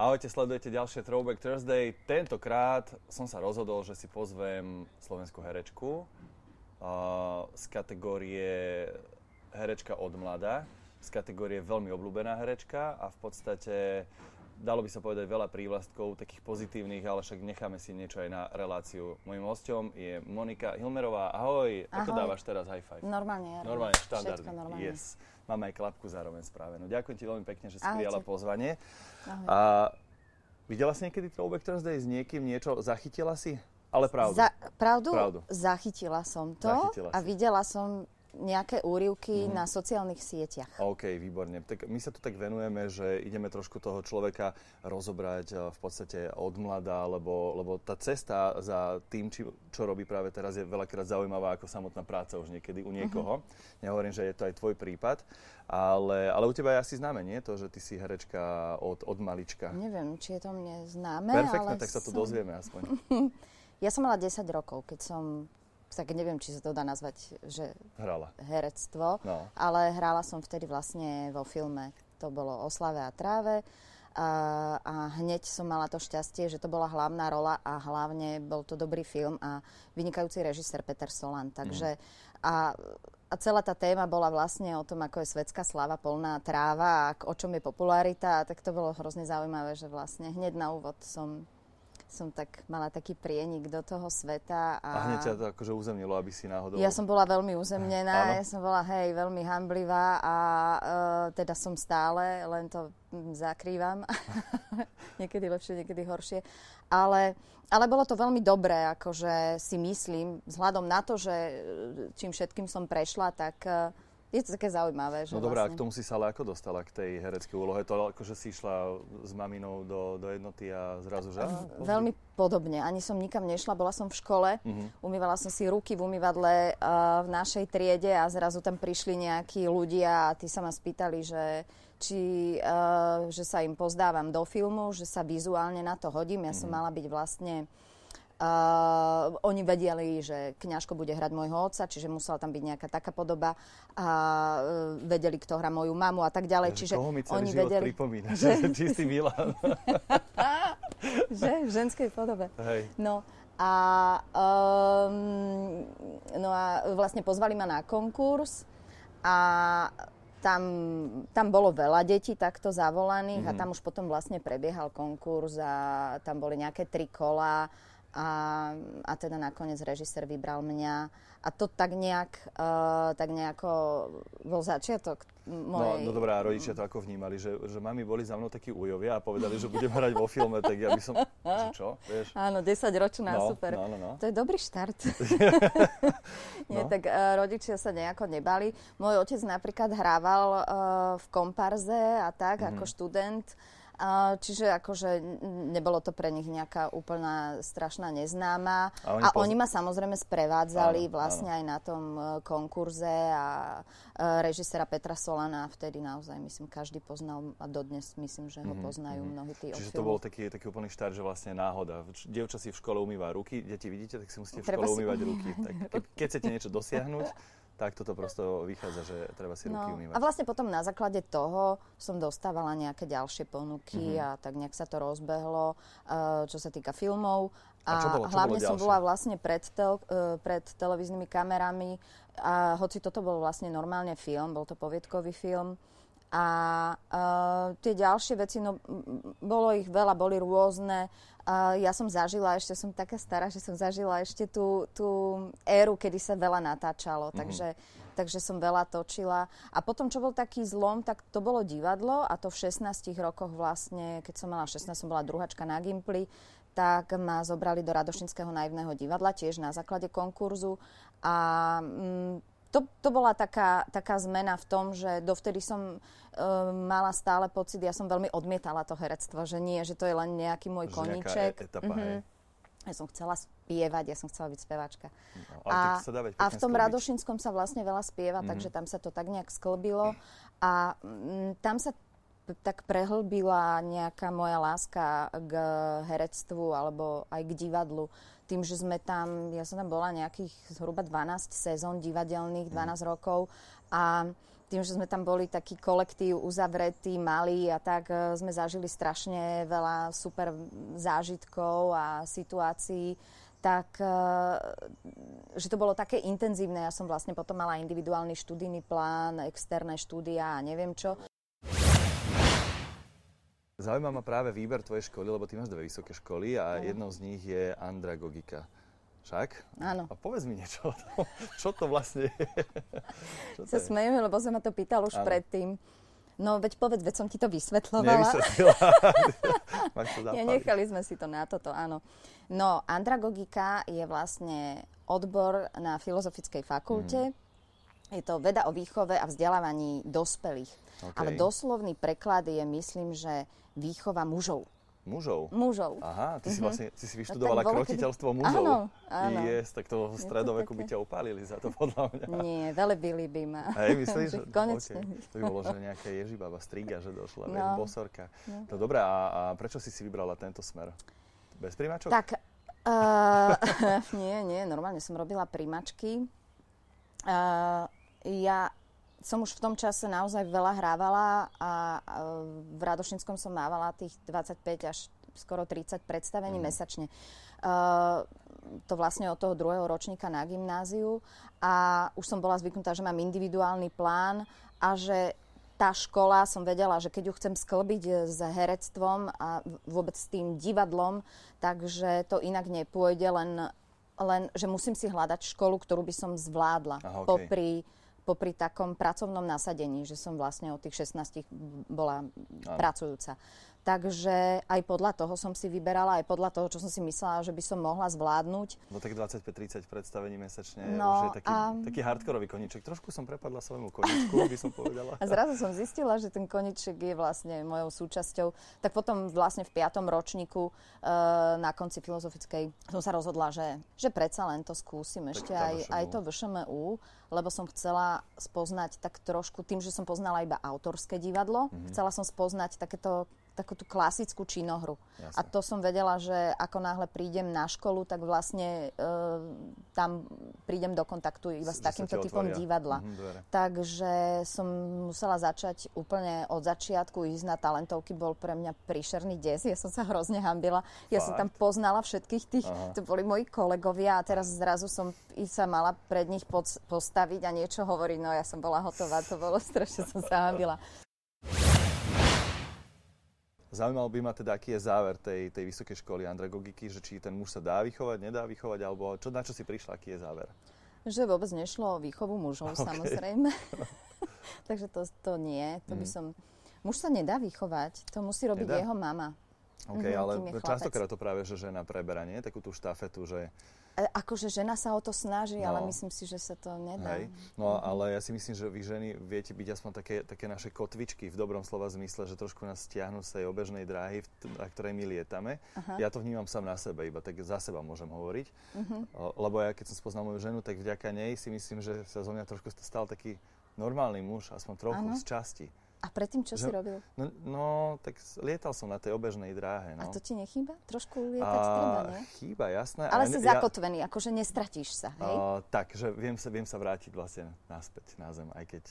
Ahojte, sledujete ďalšie Throwback Thursday. Tentokrát som sa rozhodol, že si pozvem slovenskú herečku uh, z kategórie herečka od mlada, z kategórie veľmi obľúbená herečka a v podstate dalo by sa povedať veľa prívlastkov, takých pozitívnych, ale však necháme si niečo aj na reláciu. Mojím hosťom je Monika Hilmerová. Ahoj, Ahoj. ako dávaš teraz high five? Normálne, ja Normálne, štandardne. Všetko normálne. Yes. Máme aj klapku zároveň správenú. Ďakujem ti veľmi pekne, že si prijala pozvanie. Ahoj. A videla si niekedy Throwback Thursday s niekým niečo? Zachytila si? Ale pravdu. Za, pravdu? Pravdu. Zachytila som to Zachytila a si. videla som nejaké úrivky na sociálnych sieťach. OK, výborne. Tak my sa tu tak venujeme, že ideme trošku toho človeka rozobrať eh, v podstate od mlada, lebo, lebo tá cesta za tým, či, čo robí práve teraz, je veľakrát zaujímavá ako samotná práca už niekedy u niekoho. Nehovorím, že je to aj tvoj prípad, ale, ale u teba je asi známe, nie? To, že ty si herečka od, od malička. Neviem, či je to mne známe, Perfektne, ale tak sa to som... dozvieme aspoň. Ja som mala 10 rokov, keď som, tak neviem, či sa to dá nazvať, že Hrala. herectvo, No. ale hrála som vtedy vlastne vo filme. To bolo O slave a tráve. A, a hneď som mala to šťastie, že to bola hlavná rola a hlavne bol to dobrý film a vynikajúci režisér Peter Solan. Takže a, a celá tá téma bola vlastne o tom, ako je svetská sláva, polná tráva a o čom je popularita. A tak to bolo hrozne zaujímavé, že vlastne hneď na úvod som som tak mala taký prienik do toho sveta. A hneď ťa to akože uzemnilo, aby si náhodou... Ja som bola veľmi uzemnená, ja som bola, hej, veľmi hamblivá a uh, teda som stále, len to mm, zakrývam. niekedy lepšie, niekedy horšie. Ale, ale bolo to veľmi dobré, akože si myslím, vzhľadom na to, že e, čím všetkým som prešla, tak uh, je to také zaujímavé. Že No dobré, a vlastne... k tomu si sa ale ako dostala k tej hereckej úlohe? To akože si išla s maminou do, do jednoty a zrazu, že? pozri. Veľmi podobne. Ani som nikam nešla, bola som v škole, Mhm. umývala som si ruky v umývadle uh, v našej triede a zrazu tam prišli nejakí ľudia a tí sa ma spýtali, že či, uh, že sa im pozdávam do filmu, že sa vizuálne na to hodím. Ja som Mhm. mala byť vlastne Uh, oni vedeli, že kňažko bude hrať môjho otca, čiže musela tam byť nejaká taká podoba a uh, vedeli, kto hrá moju mamu a tak ďalej. Že Čiže koho mi celý oni život vedeli, pripomína, že čistý Milan. že v ženskej podobe. Hej. No a, um, no a vlastne pozvali ma na konkurs a tam, tam bolo veľa detí takto zavolaných Mhm. a tam už potom vlastne prebiehal konkurs a tam boli nejaké tri kola a, a teda nakoniec režisér vybral mňa a to tak nejak, uh, tak nejako bol začiatok No, mojej... no dobrá, a rodičia to ako vnímali, že, že mami boli za mnou takí ujovia a povedali, že budem hrať vo filme, tak ja by som... Že čo? Vieš? Áno, 10 ročná, No, super. no, no, no. To je dobrý štart. Nie, No. tak uh, rodičia sa nejako nebali. Môj otec napríklad hrával uh, v komparze a tak, Mhm. ako študent. Čiže akože nebolo to pre nich nejaká úplná strašná neznáma. A oni A poz- oni ma samozrejme sprevádzali Áno, vlastne aj na tom uh, konkurze a uh, režisera Petra Solana vtedy naozaj, myslím, každý poznal a dodnes myslím, že ho poznajú mnohí tí Mhm, Čiže to bol taký, taký úplný štart, že vlastne náhoda. Dievča si v škole umýva ruky, deti vidíte, tak si musíte v škole si umývať ruky. Tak ke, keď chcete niečo dosiahnuť, tak toto prosto vychádza, že treba si ruky umývať. No, A vlastne potom na základe toho som dostávala nejaké ďalšie ponuky a tak nejak sa to rozbehlo, eh, čo sa týka filmov. A čo bolo- čo hlavne bolo som ďalšie? bola vlastne pred, tel, eh, pred televíznymi kamerami a hoci toto bol vlastne normálne film, bol to poviedkový film. A uh, tie ďalšie veci, no bolo ich veľa, boli rôzne. Uh, ja som zažila, ešte som taká stará, že som zažila ešte tú, tú éru, kedy sa veľa natáčalo, takže, takže som veľa točila. A potom, čo bol taký zlom, tak to bolo divadlo a to v 16 rokoch vlastne, keď som mala 16, som bola druhačka na Gimply, tak ma zobrali do Radošinského naivného divadla, tiež na základe konkurzu. A mm, to, to bola taká, taká zmena v tom, že dovtedy som e, mala stále pocit, ja som veľmi odmietala to herectvo, že nie, že to je len nejaký môj Že koníček. E- etapa, hej. Ja som chcela spievať, ja som chcela byť speváčka. No, a pekne v tom sklbiť. Radošinskom sa vlastne veľa spieva, takže tam sa to tak nejak sklbilo. A mm, tam sa p- tak prehlbila nejaká moja láska k herectvu alebo aj k divadlu. Tým, že sme tam, ja som tam bola nejakých zhruba 12 sezón divadelných, 12 rokov a tým, že sme tam boli taký kolektív uzavretý, malý a tak e, sme zažili strašne veľa super zážitkov a situácií tak e, že to bolo také intenzívne. Ja som vlastne potom mala individuálny študijný plán, externé štúdia a neviem čo. Zaujíma ma práve výber tvojej školy, lebo ty máš dve vysoké školy a ano. jednou z nich je andragogika. Však? Áno. A povedz mi niečo. Čo to vlastne je? Čo Sa smejeme, lebo sa ma to pýtal už ano. predtým. No veď povedz, veď som ti to vysvetľovala. Nenechali sme si to na toto, áno. No, andragogika je vlastne odbor na Filozofickej fakulte. Mm. Je to veda o výchove a vzdelávaní dospelých. Okay. Ale doslovný preklad je, myslím, že výchova mužov. Mužov? Mužov. Aha, ty si mhm. vlastne ty si vyštudovala no, krotiteľstvo kedy... mužov. Áno, áno. Yes, tak to v stredoveku by ťa upálili za to podľa mňa. Nie, velebili by ma. Hej, myslíš? že konečne. Okay. To by bolo, že nejaká ježibaba striga, že došla, no. Vieš, bosorka. No. To dobré, a, a prečo si si vybrala tento smer? Bez primačok? Tak, uh, nie, nie, normálne som robila primačky. Uh, ja som už v tom čase naozaj veľa hrávala a v Radošinskom som mávala tých 25 až skoro 30 predstavení mm. mesačne. Uh, to vlastne od toho druhého ročníka na gymnáziu a už som bola zvyknutá, že mám individuálny plán a že tá škola, som vedela, že keď ju chcem sklbiť s herectvom a vôbec s tým divadlom, takže to inak nepôjde, len, len že musím si hľadať školu, ktorú by som zvládla Aha, okay. popri popri takom pracovnom nasadení, že som vlastne od tých 16 bola Áno. pracujúca. Takže aj podľa toho som si vyberala, aj podľa toho, čo som si myslela, že by som mohla zvládnuť. No tak 25-30 predstavení mesačne no, už je taký, a... taký hardkorový koniček. Trošku som prepadla svojmu koničku, by som povedala. A zrazu som zistila, že ten koniček je vlastne mojou súčasťou. Tak potom vlastne v piatom ročníku e, na konci filozofickej som sa rozhodla, že, že predsa len to skúsim ešte aj, aj to VŠMU lebo som chcela spoznať tak trošku, tým, že som poznala iba autorské divadlo, mm-hmm. chcela som spoznať takéto takú tú klasickú činohru. Jasne. A to som vedela, že ako náhle prídem na školu, tak vlastne e, tam prídem do kontaktu iba s, s takýmto typom otvoria. divadla. Mm-hmm, Takže som musela začať úplne od začiatku ísť na talentovky, bol pre mňa príšerný des, ja som sa hrozne hambila. Ja Fakt? som tam poznala všetkých tých, Aha. to boli moji kolegovia a teraz zrazu som sa mala pred nich pod, postaviť a niečo hovoriť, no ja som bola hotová, to bolo strašne, som sa hambila. Zaujímalo by ma teda, aký je záver tej, tej vysokej školy andragogiky, že či ten muž sa dá vychovať, nedá vychovať, alebo čo, na čo si prišla, aký je záver? Že vôbec nešlo o výchovu mužov, okay. samozrejme. Takže to, to nie, to mm. by mhm. som... Muž sa nedá vychovať, to musí robiť nedá? jeho mama. OK, mm-hmm, ale častokrát to práve, že žena preberá, nie? Takú tú štafetu, že akože žena sa o to snaží, no. ale myslím si, že sa to nedá. Hej. No mm-hmm. ale ja si myslím, že vy ženy viete byť aspoň také, také naše kotvičky v dobrom slova zmysle, že trošku nás stiahnu z tej obežnej dráhy, na ktorej my lietame. Aha. Ja to vnímam sám na sebe, iba tak za seba môžem hovoriť. Mm-hmm. Lebo ja keď som spoznal moju ženu, tak vďaka nej si myslím, že sa zo mňa trošku stal taký normálny muž, aspoň trochu ano. z časti. A predtým čo že, si robil? No, no, tak lietal som na tej obežnej dráhe. No. A to ti nechýba? Trošku lietať a, treba, nie? Chýba, jasné. Ale, si ja, zakotvený, akože nestratíš sa, hej? A, tak, že viem sa, viem sa vrátiť vlastne naspäť na zem, aj keď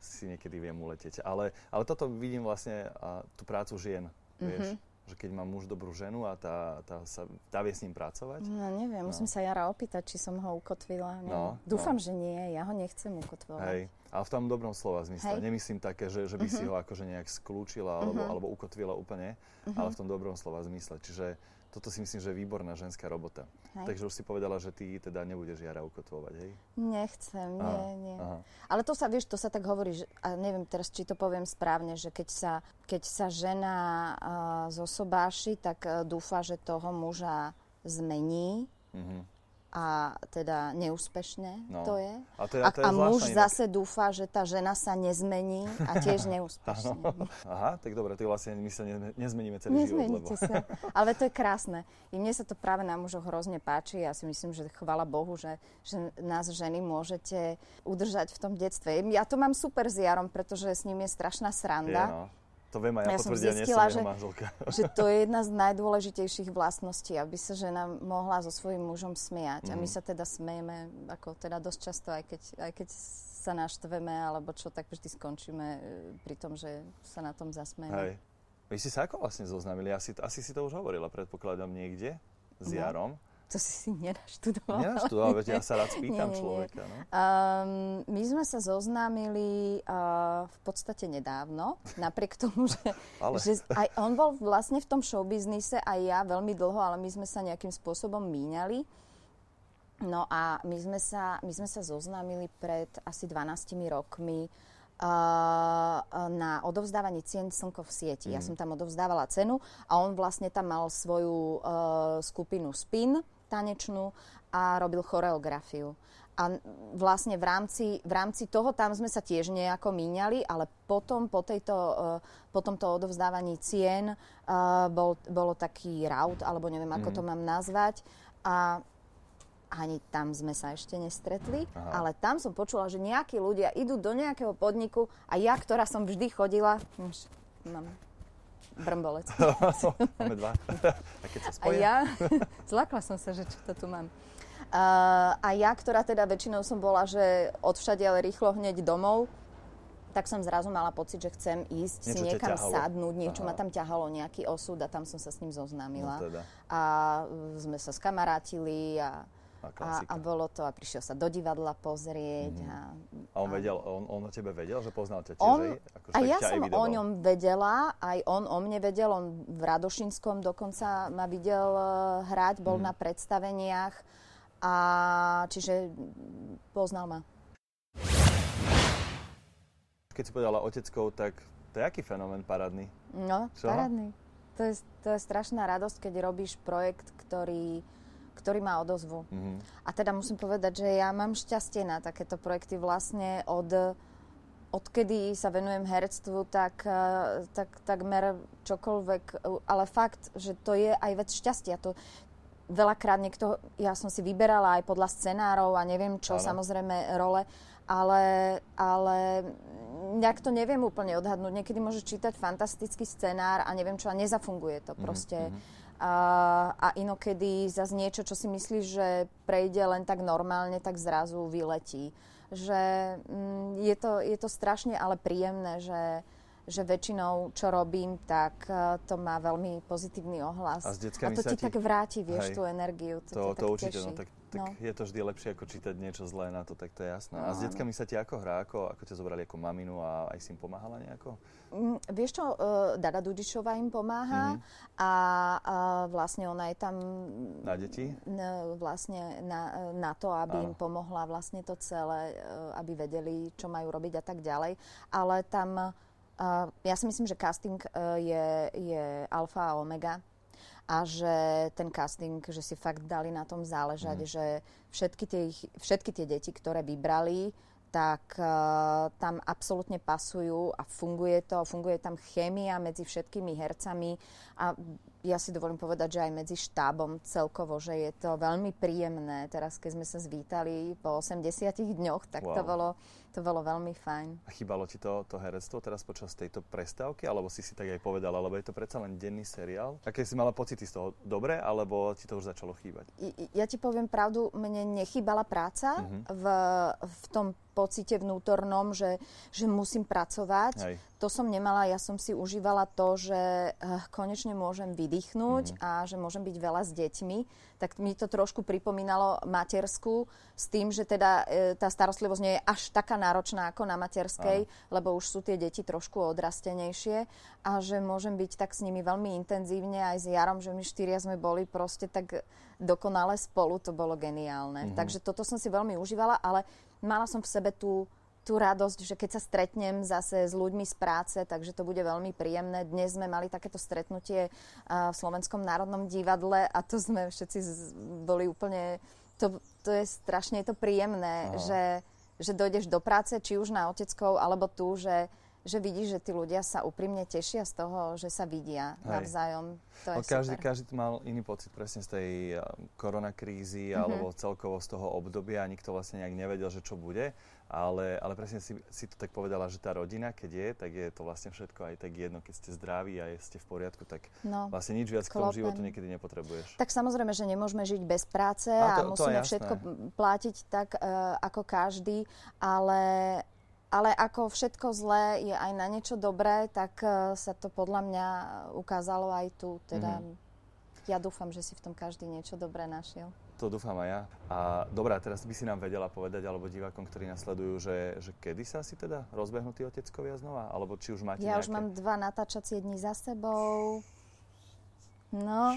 si niekedy viem uletieť. Ale, ale toto vidím vlastne a, tú prácu žien, mm-hmm. vieš? že keď má muž dobrú ženu a tá, tá, sa, tá vie s ním pracovať? No neviem, no. musím sa Jara opýtať, či som ho ukotvila. No, Dúfam, no. že nie, ja ho nechcem ukotvovať. Hej, ale v tom dobrom slova zmysle. Hej. Nemyslím také, že, že by uh-huh. si mhm. ho akože nejak skľúčila alebo, uh-huh. alebo ukotvila úplne, uh-huh. ale v tom dobrom slova zmysle. Čiže toto si myslím, že je výborná ženská robota. Hej. Takže už si povedala, že ty teda nebudeš Jara ukotvovať, hej? Nechcem, aha, nie, nie. Aha. Ale to sa, vieš, to sa tak hovorí, že, a neviem teraz, či to poviem správne, že keď sa, keď sa žena uh, zosobáši, tak uh, dúfa, že toho muža zmení. Mm-hmm a teda neúspešne no. to je. A, je, a, to je a muž inak. zase dúfa, že tá žena sa nezmení a tiež neúspešne. Aha, tak dobre, ty vlastne my sa nezmeníme celý Nezmeníte život. Lebo... sa. Ale to je krásne. I mne sa to práve na mužoch hrozne páči. Ja si myslím, že chvala Bohu, že, že nás ženy môžete udržať v tom detstve. Ja to mám super s Jarom, pretože s ním je strašná sranda. Je, no to viem aj ja, ja potvrdia, nie som že, že to je jedna z najdôležitejších vlastností, aby sa žena mohla so svojím mužom smiať. Mm. A my mhm. sa teda smejeme, ako teda dosť často, aj keď, aj keď sa naštveme alebo čo, tak vždy skončíme e, pri tom, že sa na tom zasmejeme. Hej. Vy ste sa ako vlastne zoznamili? Asi, asi si to už hovorila, predpokladám, niekde s no. Jarom. To si si nenaštudovala. Nenaštudovala, veď ja sa rád spýtam nie, nie, človeka. No? Um, my sme sa zoznámili uh, v podstate nedávno, napriek tomu, že, že aj on bol vlastne v tom showbiznise, aj ja veľmi dlho, ale my sme sa nejakým spôsobom míňali. No a my sme sa, my sme sa zoznámili pred asi 12 rokmi na odovzdávanie cien Slnko v sieti. Mm. Ja som tam odovzdávala cenu a on vlastne tam mal svoju uh, skupinu Spin tanečnú a robil choreografiu. A vlastne v rámci, v rámci toho tam sme sa tiež nejako míňali, ale potom po, tejto, uh, po tomto odovzdávaní cien uh, bol, bolo taký raut, alebo neviem, ako mm. to mám nazvať. A ani tam sme sa ešte nestretli, Aha. ale tam som počula, že nejakí ľudia idú do nejakého podniku a ja, ktorá som vždy chodila, už mám brmbolec. Máme dva. A keď sa spoja? A ja, zlakla som sa, že čo to tu mám. Uh, a ja, ktorá teda väčšinou som bola, že odvšade ale rýchlo hneď domov, tak som zrazu mala pocit, že chcem ísť niečo si niekam sadnúť, niečo Aha. ma tam ťahalo, nejaký osud a tam som sa s ním zoznámila. No teda. A sme sa skamarátili a a, a bolo to, a prišiel sa do divadla pozrieť. Mm. A, a on vedel, on, on o tebe vedel, že poznal ťa tiež? On, Ako, a ja som o ňom vedela, aj on o mne vedel, on v Radošinskom dokonca ma videl uh, hrať, bol mm. na predstaveniach, a čiže poznal ma. Keď si povedala oteckov, tak to je aký fenomén parádny? No, Čo? parádny. To je, to je strašná radosť, keď robíš projekt, ktorý ktorý má odozvu. Mm-hmm. A teda musím povedať, že ja mám šťastie na takéto projekty vlastne od odkedy sa venujem herectvu, tak, eh, tak takmer čokoľvek, ale fakt, že to je aj vec šťastia. To, veľakrát niekto, ja som si vyberala aj podľa scenárov a neviem čo, ale. samozrejme role, ale, ale nejak to neviem úplne odhadnúť. Niekedy môžeš čítať fantastický scenár a neviem čo, a nezafunguje to. Mhm, proste mm-hmm a, a inokedy zase niečo, čo si myslíš, že prejde len tak normálne, tak zrazu vyletí. Že mm, je, to, je to strašne ale príjemné, že, že väčšinou, čo robím, tak uh, to má veľmi pozitívny ohlas. A, s a to ti, ti tak vráti, vieš, hej, tú energiu. To, to, to určite, no tak tak no. je to vždy lepšie ako čítať niečo zlé na to, tak to je jasné. No, a s deckami sa ti ako hrá? Ako, ako ťa zobrali ako maminu a aj si im pomáhala nejako? Mm, vieš čo, uh, Dada Dudišová im pomáha mm-hmm. a uh, vlastne ona je tam... Na deti? N- vlastne na, na to, aby Áno. im pomohla vlastne to celé, uh, aby vedeli, čo majú robiť a tak ďalej. Ale tam... Uh, ja si myslím, že casting uh, je, je alfa a omega a že ten casting, že si fakt dali na tom záležať, mm. že všetky tie, všetky tie deti, ktoré vybrali, tak uh, tam absolútne pasujú a funguje to, funguje tam chémia medzi všetkými hercami a ja si dovolím povedať, že aj medzi štábom celkovo, že je to veľmi príjemné. Teraz, keď sme sa zvítali po 80 dňoch, tak wow. to, bolo, to bolo veľmi fajn. A chýbalo ti to, to herectvo teraz počas tejto prestávky, alebo si si tak aj povedala, lebo je to predsa len denný seriál? Aké si mala pocity z toho? Dobre, alebo ti to už začalo chýbať? Ja ti poviem pravdu, mne nechýbala práca uh-huh. v, v tom pocite vnútornom, že, že musím pracovať. Hej. To som nemala, ja som si užívala to, že uh, konečne môžem vydýchnuť mm-hmm. a že môžem byť veľa s deťmi. Tak mi to trošku pripomínalo matersku s tým, že teda e, tá starostlivosť nie je až taká náročná ako na materskej, Aha. lebo už sú tie deti trošku odrastenejšie a že môžem byť tak s nimi veľmi intenzívne aj s Jarom, že my štyria sme boli proste tak dokonale spolu, to bolo geniálne. Mm-hmm. Takže toto som si veľmi užívala, ale mala som v sebe tú, tú radosť, že keď sa stretnem zase s ľuďmi z práce, takže to bude veľmi príjemné. Dnes sme mali takéto stretnutie v Slovenskom národnom divadle a to sme všetci boli úplne... To, to je strašne je to príjemné, že, že dojdeš do práce, či už na oteckov, alebo tu, že že vidíš, že tí ľudia sa úprimne tešia z toho, že sa vidia Hej. navzájom. To je no, každý, super. každý mal iný pocit presne z tej koronakrízy mm-hmm. alebo celkovo z toho obdobia a nikto vlastne nejak nevedel, že čo bude. Ale, ale presne si, si to tak povedala, že tá rodina, keď je, tak je to vlastne všetko aj tak jedno. Keď ste zdraví a ste v poriadku, tak no, vlastne nič viac k tomu životu niekedy nepotrebuješ. Tak samozrejme, že nemôžeme žiť bez práce a, to, a musíme to všetko platiť tak, uh, ako každý, ale, ale ako všetko zlé je aj na niečo dobré, tak uh, sa to podľa mňa ukázalo aj tu. Teda mm-hmm. ja dúfam, že si v tom každý niečo dobré našiel. To dúfam aj ja. A dobrá, teraz by si nám vedela povedať, alebo divákom, ktorí nasledujú, že, že kedy sa asi teda rozbehnú tí oteckovia znova? Alebo či už máte Ja nejaké... už mám dva natáčacie dní za sebou. No,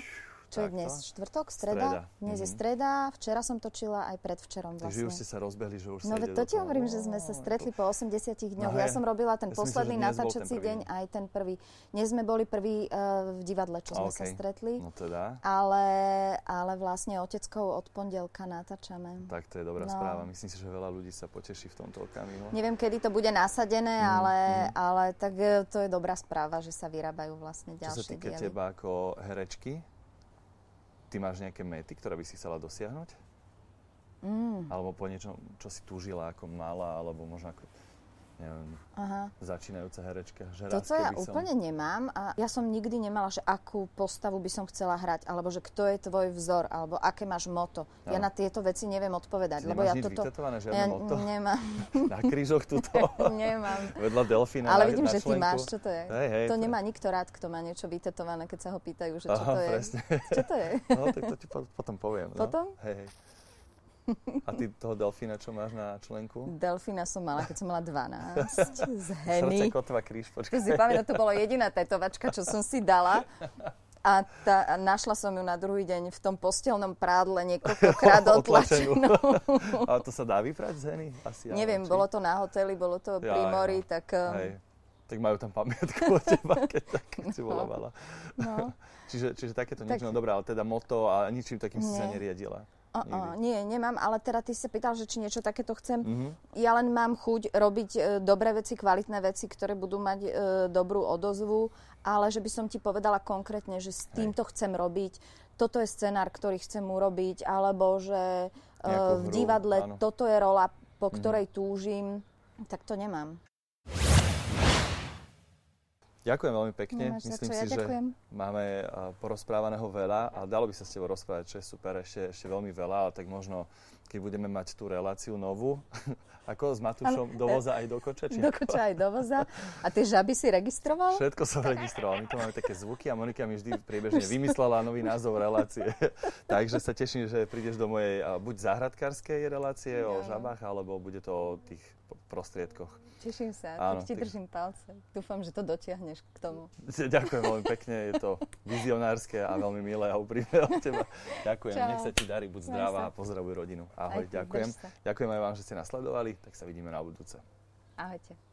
čo je dnes? Štvrtok? Streda? streda. Dnes mm-hmm. je mhm. streda. Včera som točila aj predvčerom vlastne. Takže už ste sa rozbehli, že už No veď to ti hovorím, že sme sa stretli po 80 dňoch. No, ja som robila ten ja posledný natáčací deň aj ten prvý. Dnes sme boli prvý uh, v divadle, čo sme okay. sa stretli. No teda. Ale, ale vlastne oteckou od pondelka natáčame. Tak to je dobrá no. správa. Myslím si, že veľa ľudí sa poteší v tomto okamihu. Neviem, kedy to bude nasadené, mm, ale, mm. ale tak e, to je dobrá správa, že sa vyrábajú vlastne ďalšie Čo sa týka diely. teba ako herečky, Ty máš nejaké mety, ktoré by si chcela dosiahnuť? Mm. Alebo po niečom, čo si túžila ako mala, alebo možno ako neviem, Aha. začínajúca herečka. Že Toto ja som... úplne nemám a ja som nikdy nemala, že akú postavu by som chcela hrať, alebo že kto je tvoj vzor, alebo aké máš moto. Ja na tieto veci neviem odpovedať. Si lebo ja toto... ja moto? Nemám. na krížoch tuto? nemám. Vedľa delfína Ale vidím, na že ty máš, čo to je. Hej, hej, to, to nemá nikto rád, kto má niečo vytetované, keď sa ho pýtajú, že čo Aha, to je. Presne. Čo to je? no, tak to ti potom poviem. No. Potom? Hej, hej. A ty toho delfína, čo máš na členku? Delfína som mala, keď som mala 12. Z Heny. Srdce kotva kríž, počkaj. Si pamätám, to bolo jediná tetovačka, čo som si dala. A, tá, a našla som ju na druhý deň v tom postelnom prádle niekoľkokrát otlačenú. A to sa dá vyprať z Heny? Asi Neviem, či... bolo to na hoteli, bolo to pri ja, mori, no. tak... Um, Hej. Tak majú tam pamiatku o teba, keď, tak, no. si bola malá. No. čiže, čiže takéto niečo, tak... no dobré, ale teda moto a ničím takým si sa neriadila. Uh, uh, nie, nemám, ale teda ty sa pýtal, že či niečo takéto chcem. Mm-hmm. Ja len mám chuť robiť e, dobré veci, kvalitné veci, ktoré budú mať e, dobrú odozvu, ale že by som ti povedala konkrétne, že s týmto Hej. chcem robiť, toto je scenár, ktorý chcem urobiť, alebo že e, v divadle áno. toto je rola, po mm-hmm. ktorej túžim, tak to nemám. Ďakujem veľmi pekne. Nemáš Myslím si, ja že máme porozprávaného veľa a dalo by sa s tebou rozprávať, čo je super, ešte, ešte veľmi veľa, ale tak možno, keď budeme mať tú reláciu novú, ako s Matúšom, ale, do voza aj do koča? Či do koča aj do voza. A tie žaby si registroval? Všetko som registroval. My tu máme také zvuky a Monika mi vždy priebežne vymyslela nový názov relácie. Takže sa teším, že prídeš do mojej buď záhradkárskej relácie o žabách, alebo bude to o tých prostriedkoch. Teším sa, Áno, tak ti držím palce. Dúfam, že to dotiahneš k tomu. Ďakujem veľmi pekne, je to vizionárske a veľmi milé a úprimné od teba. Ďakujem, Čau. nech sa ti darí, buď zdravá a pozdravuj rodinu. Ahoj, Aj, ďakujem. Ďakujem aj vám, že ste nasledovali, tak sa vidíme na budúce. Ahojte.